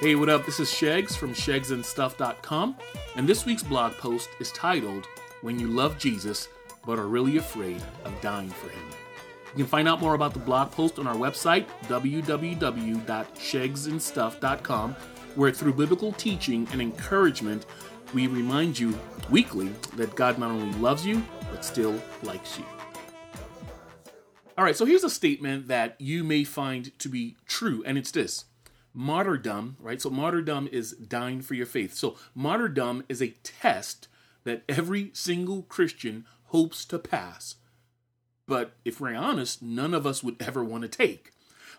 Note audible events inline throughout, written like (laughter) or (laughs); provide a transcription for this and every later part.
Hey, what up? This is Shegs from shegsandstuff.com, and this week's blog post is titled When You Love Jesus But Are Really Afraid of Dying for Him. You can find out more about the blog post on our website, www.shegsandstuff.com, where through biblical teaching and encouragement, we remind you weekly that God not only loves you, but still likes you. All right, so here's a statement that you may find to be true, and it's this martyrdom, right? So martyrdom is dying for your faith. So martyrdom is a test that every single Christian hopes to pass. But if we're honest, none of us would ever want to take.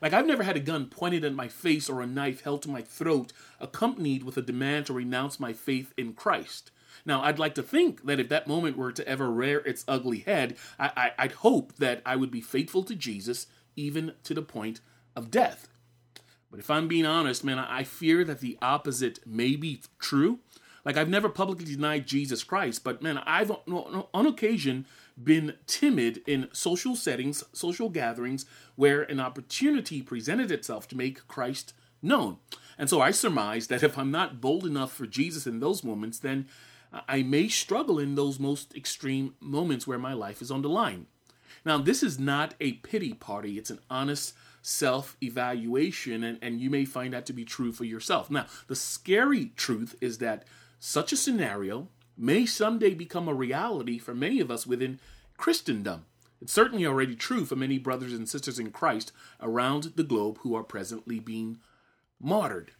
Like, I've never had a gun pointed at my face or a knife held to my throat, accompanied with a demand to renounce my faith in Christ. Now, I'd like to think that if that moment were to ever rear its ugly head, I, I, would hope that I would be faithful to Jesus, even to the point of death. But if I'm being honest, man, I fear that the opposite may be true. Like I've never publicly denied Jesus Christ, but man, I've on occasion been timid in social settings, social gatherings where an opportunity presented itself to make Christ known. And so I surmise that if I'm not bold enough for Jesus in those moments, then I may struggle in those most extreme moments where my life is on the line. Now, this is not a pity party, it's an honest self evaluation, and, and you may find that to be true for yourself. Now, the scary truth is that such a scenario may someday become a reality for many of us within Christendom. It's certainly already true for many brothers and sisters in Christ around the globe who are presently being martyred.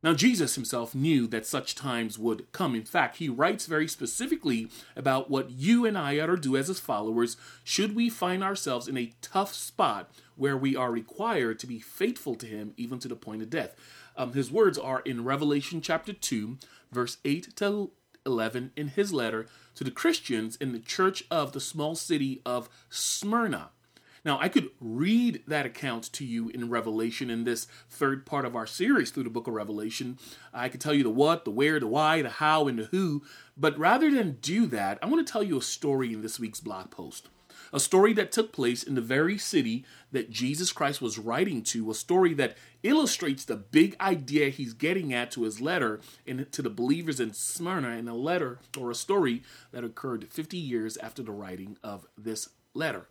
Now, Jesus himself knew that such times would come. In fact, he writes very specifically about what you and I ought to do as his followers should we find ourselves in a tough spot where we are required to be faithful to him even to the point of death. Um, his words are in Revelation chapter 2, verse 8 to 11, in his letter to the Christians in the church of the small city of Smyrna. Now, I could read that account to you in Revelation in this third part of our series through the book of Revelation. I could tell you the what, the where, the why, the how, and the who. But rather than do that, I want to tell you a story in this week's blog post. A story that took place in the very city that Jesus Christ was writing to, a story that illustrates the big idea he's getting at to his letter and to the believers in Smyrna in a letter or a story that occurred 50 years after the writing of this letter.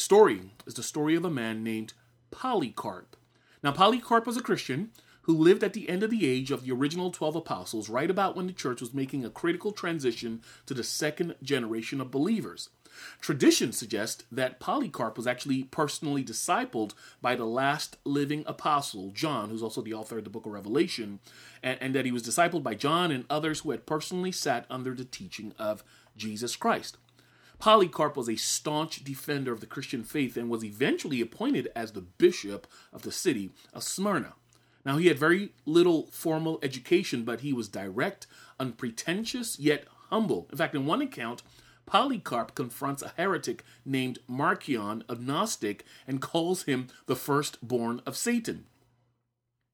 The story is the story of a man named Polycarp. Now, Polycarp was a Christian who lived at the end of the age of the original 12 apostles, right about when the church was making a critical transition to the second generation of believers. Tradition suggests that Polycarp was actually personally discipled by the last living apostle, John, who's also the author of the book of Revelation, and, and that he was discipled by John and others who had personally sat under the teaching of Jesus Christ. Polycarp was a staunch defender of the Christian faith and was eventually appointed as the bishop of the city of Smyrna. Now, he had very little formal education, but he was direct, unpretentious, yet humble. In fact, in one account, Polycarp confronts a heretic named Marcion, a Gnostic, and calls him the firstborn of Satan.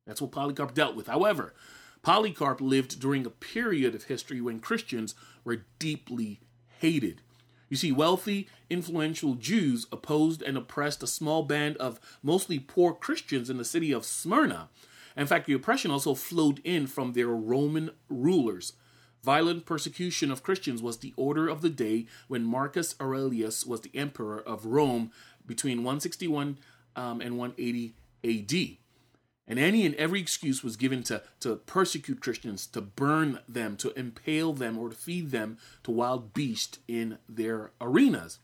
That's what Polycarp dealt with. However, Polycarp lived during a period of history when Christians were deeply hated. You see, wealthy, influential Jews opposed and oppressed a small band of mostly poor Christians in the city of Smyrna. In fact, the oppression also flowed in from their Roman rulers. Violent persecution of Christians was the order of the day when Marcus Aurelius was the emperor of Rome between 161 um, and 180 AD. And any and every excuse was given to, to persecute Christians, to burn them, to impale them, or to feed them to wild beasts in their arenas.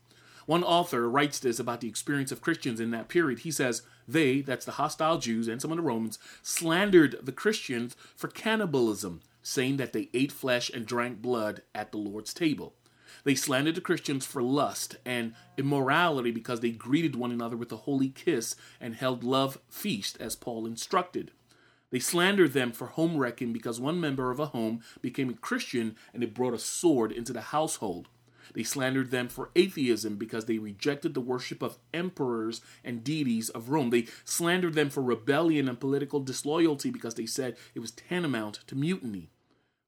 One author writes this about the experience of Christians in that period. He says, They, that's the hostile Jews and some of the Romans, slandered the Christians for cannibalism, saying that they ate flesh and drank blood at the Lord's table. They slandered the Christians for lust and immorality because they greeted one another with a holy kiss and held love feast as Paul instructed. They slandered them for home wrecking because one member of a home became a Christian and it brought a sword into the household. They slandered them for atheism because they rejected the worship of emperors and deities of Rome. They slandered them for rebellion and political disloyalty because they said it was tantamount to mutiny.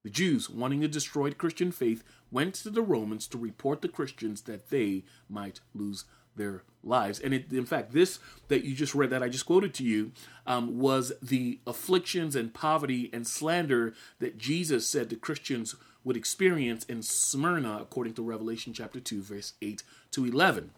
The Jews, wanting to destroy the Christian faith, went to the Romans to report the Christians that they might lose their lives. And it, in fact, this that you just read, that I just quoted to you, um, was the afflictions and poverty and slander that Jesus said the Christians would experience in Smyrna, according to Revelation chapter 2, verse 8 to 11.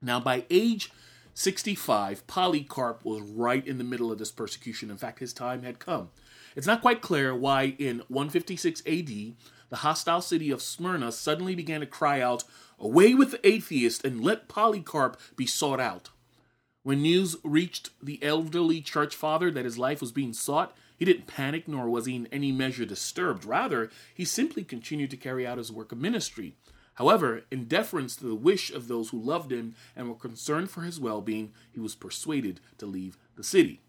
Now, by age 65, Polycarp was right in the middle of this persecution. In fact, his time had come. It's not quite clear why in 156 AD, the hostile city of Smyrna suddenly began to cry out, Away with the atheist and let Polycarp be sought out. When news reached the elderly church father that his life was being sought, he didn't panic nor was he in any measure disturbed. Rather, he simply continued to carry out his work of ministry. However, in deference to the wish of those who loved him and were concerned for his well being, he was persuaded to leave the city.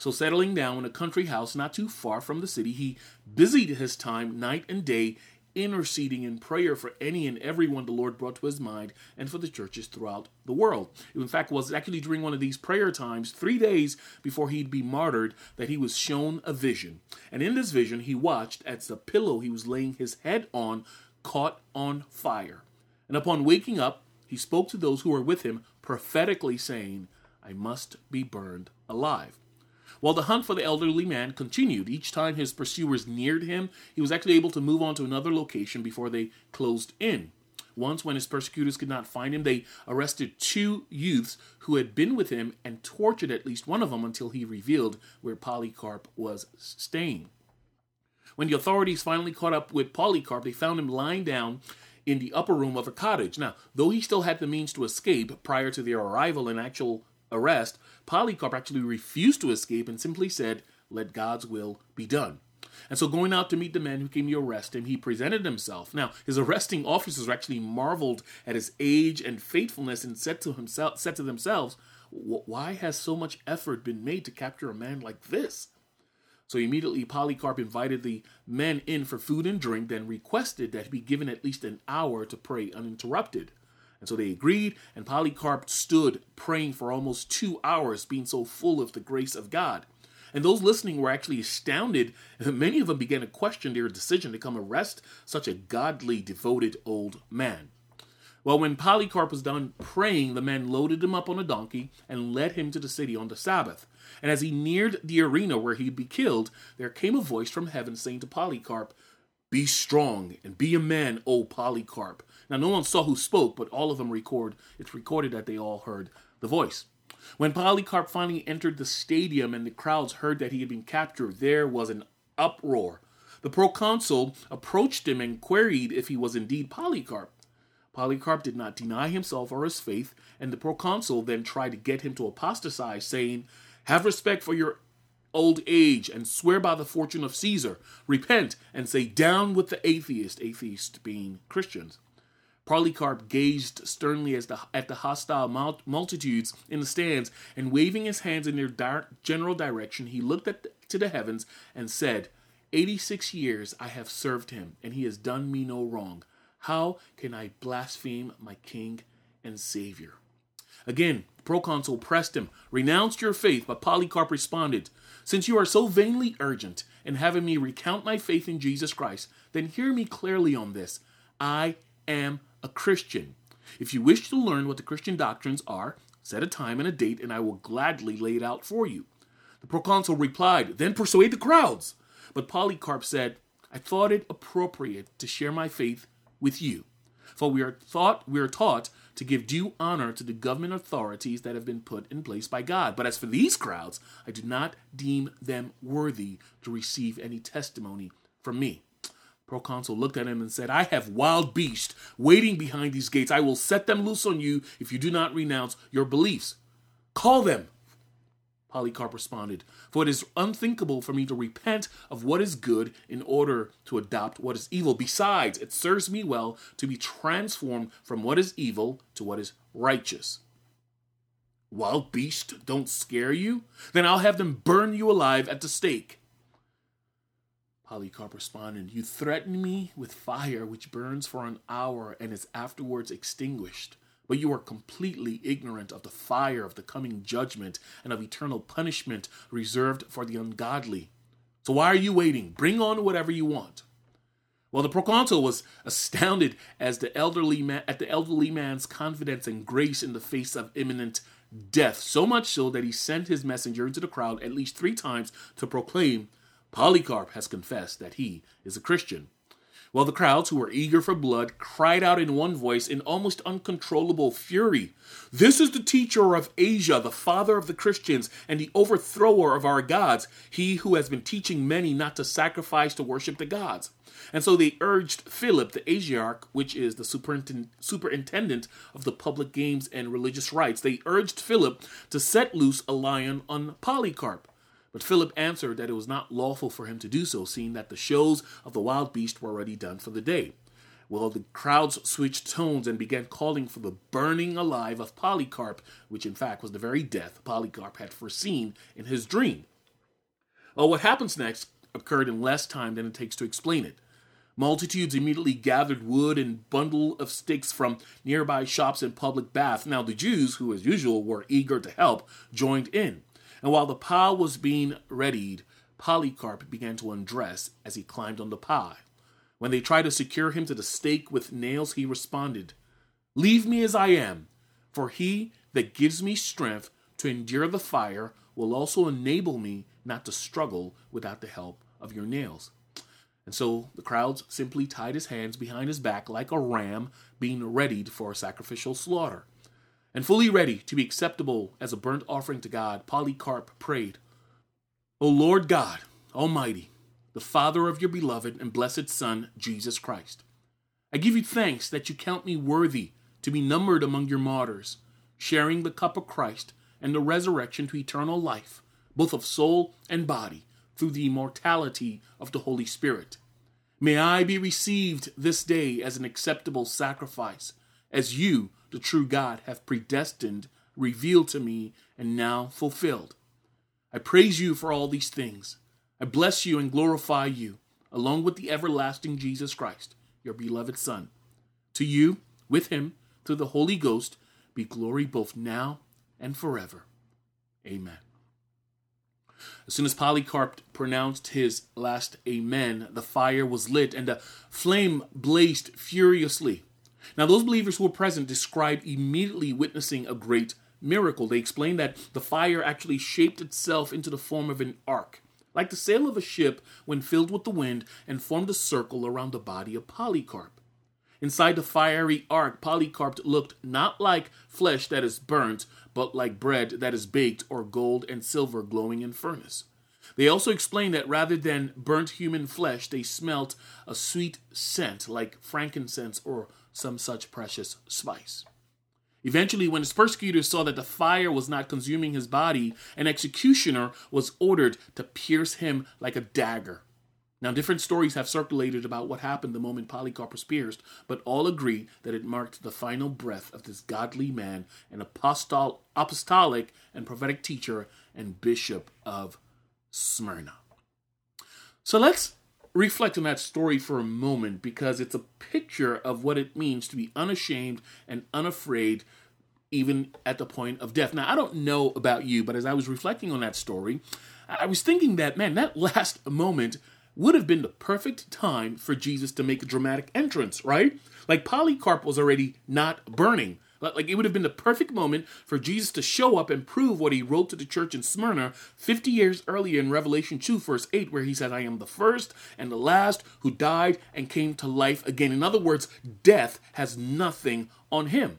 So, settling down in a country house not too far from the city, he busied his time night and day interceding in prayer for any and everyone the Lord brought to his mind and for the churches throughout the world. In fact, it was actually during one of these prayer times, three days before he'd be martyred, that he was shown a vision. And in this vision, he watched as the pillow he was laying his head on caught on fire. And upon waking up, he spoke to those who were with him, prophetically saying, I must be burned alive. While the hunt for the elderly man continued, each time his pursuers neared him, he was actually able to move on to another location before they closed in. Once, when his persecutors could not find him, they arrested two youths who had been with him and tortured at least one of them until he revealed where Polycarp was staying. When the authorities finally caught up with Polycarp, they found him lying down in the upper room of a cottage. Now, though he still had the means to escape prior to their arrival and actual arrest, Polycarp actually refused to escape and simply said, Let God's will be done. And so, going out to meet the men who came to arrest him, he presented himself. Now, his arresting officers actually marveled at his age and faithfulness and said to himself, said to themselves, "Why has so much effort been made to capture a man like this?" So immediately Polycarp invited the men in for food and drink, then requested that he be given at least an hour to pray uninterrupted. And so they agreed, and Polycarp stood praying for almost two hours, being so full of the grace of God. And those listening were actually astounded, and (laughs) many of them began to question their decision to come arrest such a godly, devoted old man. Well, when Polycarp was done praying, the men loaded him up on a donkey and led him to the city on the Sabbath. And as he neared the arena where he'd be killed, there came a voice from heaven saying to Polycarp, Be strong and be a man, O Polycarp. Now, no one saw who spoke, but all of them record. It's recorded that they all heard the voice. When Polycarp finally entered the stadium and the crowds heard that he had been captured, there was an uproar. The proconsul approached him and queried if he was indeed Polycarp. Polycarp did not deny himself or his faith, and the proconsul then tried to get him to apostatize, saying, Have respect for your old age and swear by the fortune of Caesar. Repent and say, Down with the atheist, atheist being Christians. Polycarp gazed sternly the, at the hostile multitudes in the stands, and waving his hands in their general direction, he looked the, to the heavens and said, Eighty six years I have served him, and he has done me no wrong. How can I blaspheme my king and savior? Again, the proconsul pressed him, renounced your faith, but Polycarp responded, Since you are so vainly urgent in having me recount my faith in Jesus Christ, then hear me clearly on this. I am a Christian. If you wish to learn what the Christian doctrines are, set a time and a date, and I will gladly lay it out for you. The proconsul replied, Then persuade the crowds. But Polycarp said, I thought it appropriate to share my faith with you. For we are thought we are taught to give due honor to the government authorities that have been put in place by God. But as for these crowds, I do not deem them worthy to receive any testimony from me. Proconsul looked at him and said, I have wild beasts waiting behind these gates. I will set them loose on you if you do not renounce your beliefs. Call them. Polycarp responded, For it is unthinkable for me to repent of what is good in order to adopt what is evil. Besides, it serves me well to be transformed from what is evil to what is righteous. Wild beasts don't scare you? Then I'll have them burn you alive at the stake. Polycarp responded, You threaten me with fire which burns for an hour and is afterwards extinguished. But you are completely ignorant of the fire of the coming judgment and of eternal punishment reserved for the ungodly. So why are you waiting? Bring on whatever you want. Well, the proconsul was astounded as the elderly man, at the elderly man's confidence and grace in the face of imminent death, so much so that he sent his messenger into the crowd at least three times to proclaim, Polycarp has confessed that he is a Christian. While the crowds, who were eager for blood, cried out in one voice in almost uncontrollable fury This is the teacher of Asia, the father of the Christians, and the overthrower of our gods, he who has been teaching many not to sacrifice to worship the gods. And so they urged Philip, the Asiarch, which is the superintendent of the public games and religious rites, they urged Philip to set loose a lion on Polycarp. But Philip answered that it was not lawful for him to do so, seeing that the shows of the wild beast were already done for the day. Well, the crowds switched tones and began calling for the burning alive of Polycarp, which in fact was the very death Polycarp had foreseen in his dream. Well, what happens next occurred in less time than it takes to explain it. Multitudes immediately gathered wood and bundle of sticks from nearby shops and public baths. Now the Jews, who as usual were eager to help, joined in. And while the pile was being readied, Polycarp began to undress as he climbed on the pile. When they tried to secure him to the stake with nails, he responded, Leave me as I am, for he that gives me strength to endure the fire will also enable me not to struggle without the help of your nails. And so the crowds simply tied his hands behind his back like a ram being readied for a sacrificial slaughter. And fully ready to be acceptable as a burnt offering to God, Polycarp prayed, O Lord God, Almighty, the Father of your beloved and blessed Son, Jesus Christ, I give you thanks that you count me worthy to be numbered among your martyrs, sharing the cup of Christ and the resurrection to eternal life, both of soul and body, through the immortality of the Holy Spirit. May I be received this day as an acceptable sacrifice, as you, the true God, hath predestined, revealed to me, and now fulfilled. I praise you for all these things. I bless you and glorify you, along with the everlasting Jesus Christ, your beloved Son. To you, with him, through the Holy Ghost, be glory both now and forever. Amen. As soon as Polycarp pronounced his last Amen, the fire was lit and the flame blazed furiously. Now, those believers who were present described immediately witnessing a great miracle. They explained that the fire actually shaped itself into the form of an ark, like the sail of a ship when filled with the wind, and formed a circle around the body of Polycarp. Inside the fiery ark, Polycarp looked not like flesh that is burnt, but like bread that is baked or gold and silver glowing in furnace. They also explained that rather than burnt human flesh, they smelt a sweet scent like frankincense or some such precious spice. Eventually, when his persecutors saw that the fire was not consuming his body, an executioner was ordered to pierce him like a dagger. Now, different stories have circulated about what happened the moment Polycarp was pierced, but all agree that it marked the final breath of this godly man, an apostol- apostolic and prophetic teacher and bishop of Smyrna. So let's reflect on that story for a moment because it's a picture of what it means to be unashamed and unafraid even at the point of death. Now, I don't know about you, but as I was reflecting on that story, I was thinking that, man, that (laughs) last moment would have been the perfect time for Jesus to make a dramatic entrance, right? Like Polycarp was already not burning. Like it would have been the perfect moment for Jesus to show up and prove what he wrote to the church in Smyrna 50 years earlier in Revelation 2, verse 8, where he said, I am the first and the last who died and came to life again. In other words, death has nothing on him.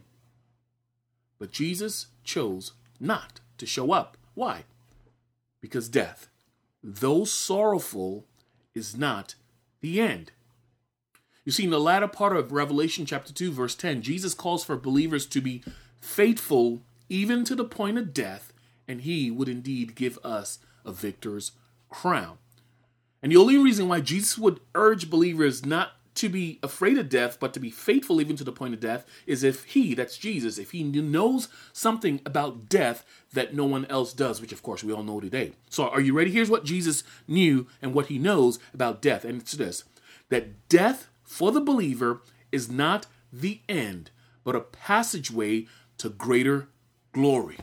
But Jesus chose not to show up. Why? Because death, though sorrowful, is not the end. You see, in the latter part of Revelation chapter 2, verse 10, Jesus calls for believers to be faithful even to the point of death, and he would indeed give us a victor's crown. And the only reason why Jesus would urge believers not to be afraid of death, but to be faithful even to the point of death, is if he, that's Jesus, if he knows something about death that no one else does, which of course we all know today. So are you ready? Here's what Jesus knew and what he knows about death. And it's this that death for the believer is not the end, but a passageway to greater glory.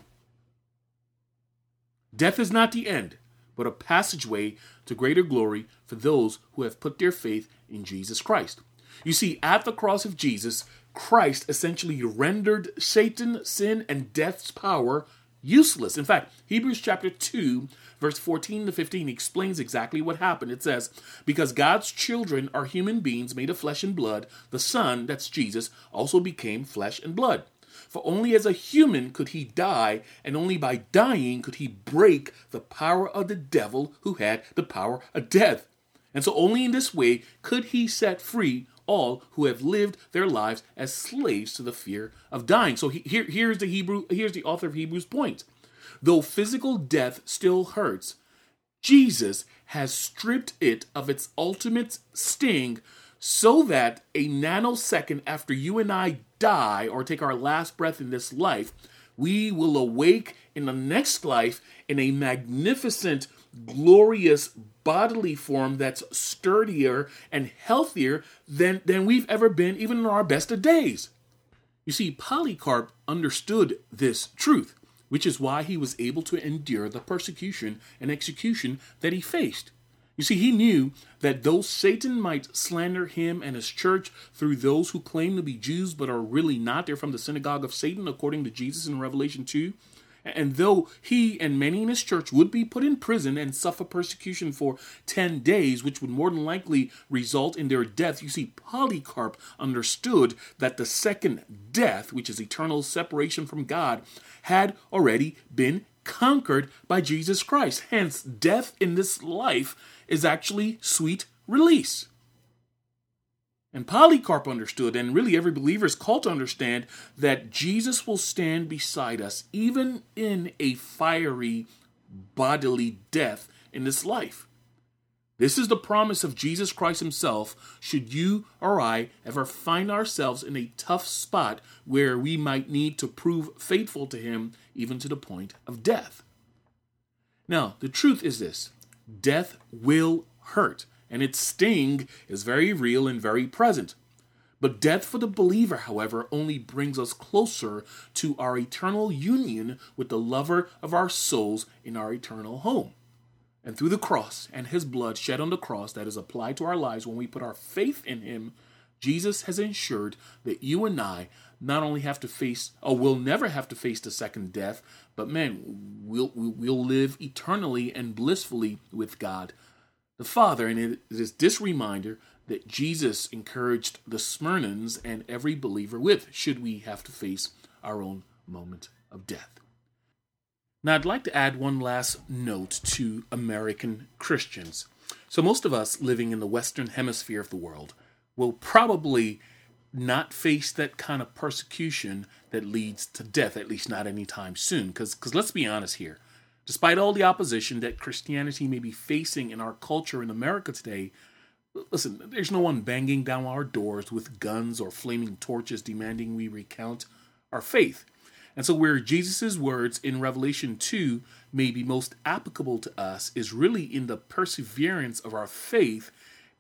Death is not the end, but a passageway to greater glory for those who have put their faith in Jesus Christ. You see, at the cross of Jesus, Christ essentially rendered Satan, sin, and death's power useless. In fact, Hebrews chapter 2, verse 14 to 15 explains exactly what happened. It says, Because God's children are human beings made of flesh and blood, the Son, that's Jesus, also became flesh and blood. For only as a human could he die, and only by dying could he break the power of the devil who had the power of death. And so only in this way could he set free all who have lived their lives as slaves to the fear of dying. So he, here, here's the Hebrew, here's the author of Hebrews point. Though physical death still hurts, Jesus has stripped it of its ultimate sting so that a nanosecond after you and I die or take our last breath in this life, we will awake in the next life in a magnificent, glorious bodily form that's sturdier and healthier than, than we've ever been, even in our best of days. You see, Polycarp understood this truth, which is why he was able to endure the persecution and execution that he faced. You see, he knew that though Satan might slander him and his church through those who claim to be Jews but are really not, they're from the synagogue of Satan, according to Jesus in Revelation 2. And though he and many in his church would be put in prison and suffer persecution for 10 days, which would more than likely result in their death, you see, Polycarp understood that the second death, which is eternal separation from God, had already been conquered by Jesus Christ. Hence, death in this life is actually sweet release. And Polycarp understood, and really every believer is called to understand, that Jesus will stand beside us even in a fiery bodily death in this life. This is the promise of Jesus Christ Himself, should you or I ever find ourselves in a tough spot where we might need to prove faithful to Him, even to the point of death. Now, the truth is this death will hurt and its sting is very real and very present. But death for the believer, however, only brings us closer to our eternal union with the lover of our souls in our eternal home. And through the cross and his blood shed on the cross that is applied to our lives when we put our faith in him, Jesus has ensured that you and I not only have to face, or will never have to face the second death, but man, we'll, we'll live eternally and blissfully with God the Father, and it is this reminder that Jesus encouraged the Smyrnans and every believer with, should we have to face our own moment of death. Now, I'd like to add one last note to American Christians. So, most of us living in the Western Hemisphere of the world will probably not face that kind of persecution that leads to death, at least not anytime soon. Because let's be honest here Despite all the opposition that Christianity may be facing in our culture in America today, listen, there's no one banging down our doors with guns or flaming torches demanding we recount our faith. And so, where Jesus' words in Revelation 2 may be most applicable to us is really in the perseverance of our faith,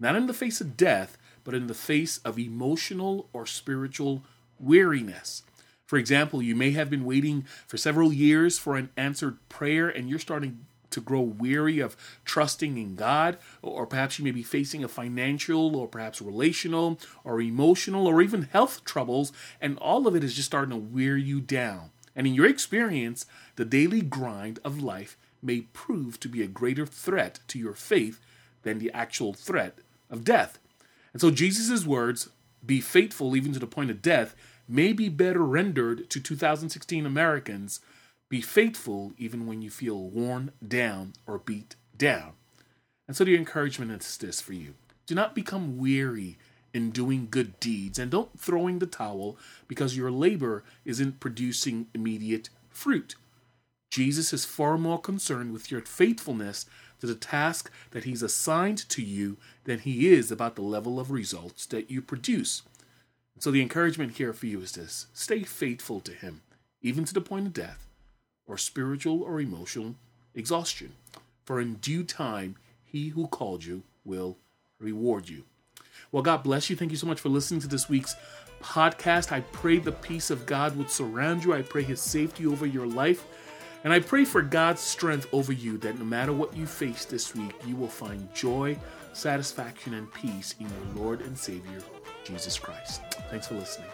not in the face of death, but in the face of emotional or spiritual weariness. For example, you may have been waiting for several years for an answered prayer and you're starting to grow weary of trusting in God, or perhaps you may be facing a financial or perhaps relational or emotional or even health troubles, and all of it is just starting to wear you down. And in your experience, the daily grind of life may prove to be a greater threat to your faith than the actual threat of death. And so Jesus' words, be faithful even to the point of death, may be better rendered to 2016 Americans be faithful even when you feel worn down or beat down. And so the encouragement is this for you do not become weary in doing good deeds and don't throw in the towel because your labor isn't producing immediate fruit. Jesus is far more concerned with your faithfulness to the task that he's assigned to you than he is about the level of results that you produce. So the encouragement here for you is this stay faithful to Him, even to the point of death, or spiritual or emotional exhaustion. For in due time, He who called you will reward you. Well, God bless you. Thank you so much for listening to this week's podcast. I pray the peace of God would surround you. I pray His safety over your life. And I pray for God's strength over you that no matter what you face this week, you will find joy, satisfaction, and peace in your Lord and Savior, Jesus Christ. Thanks for listening.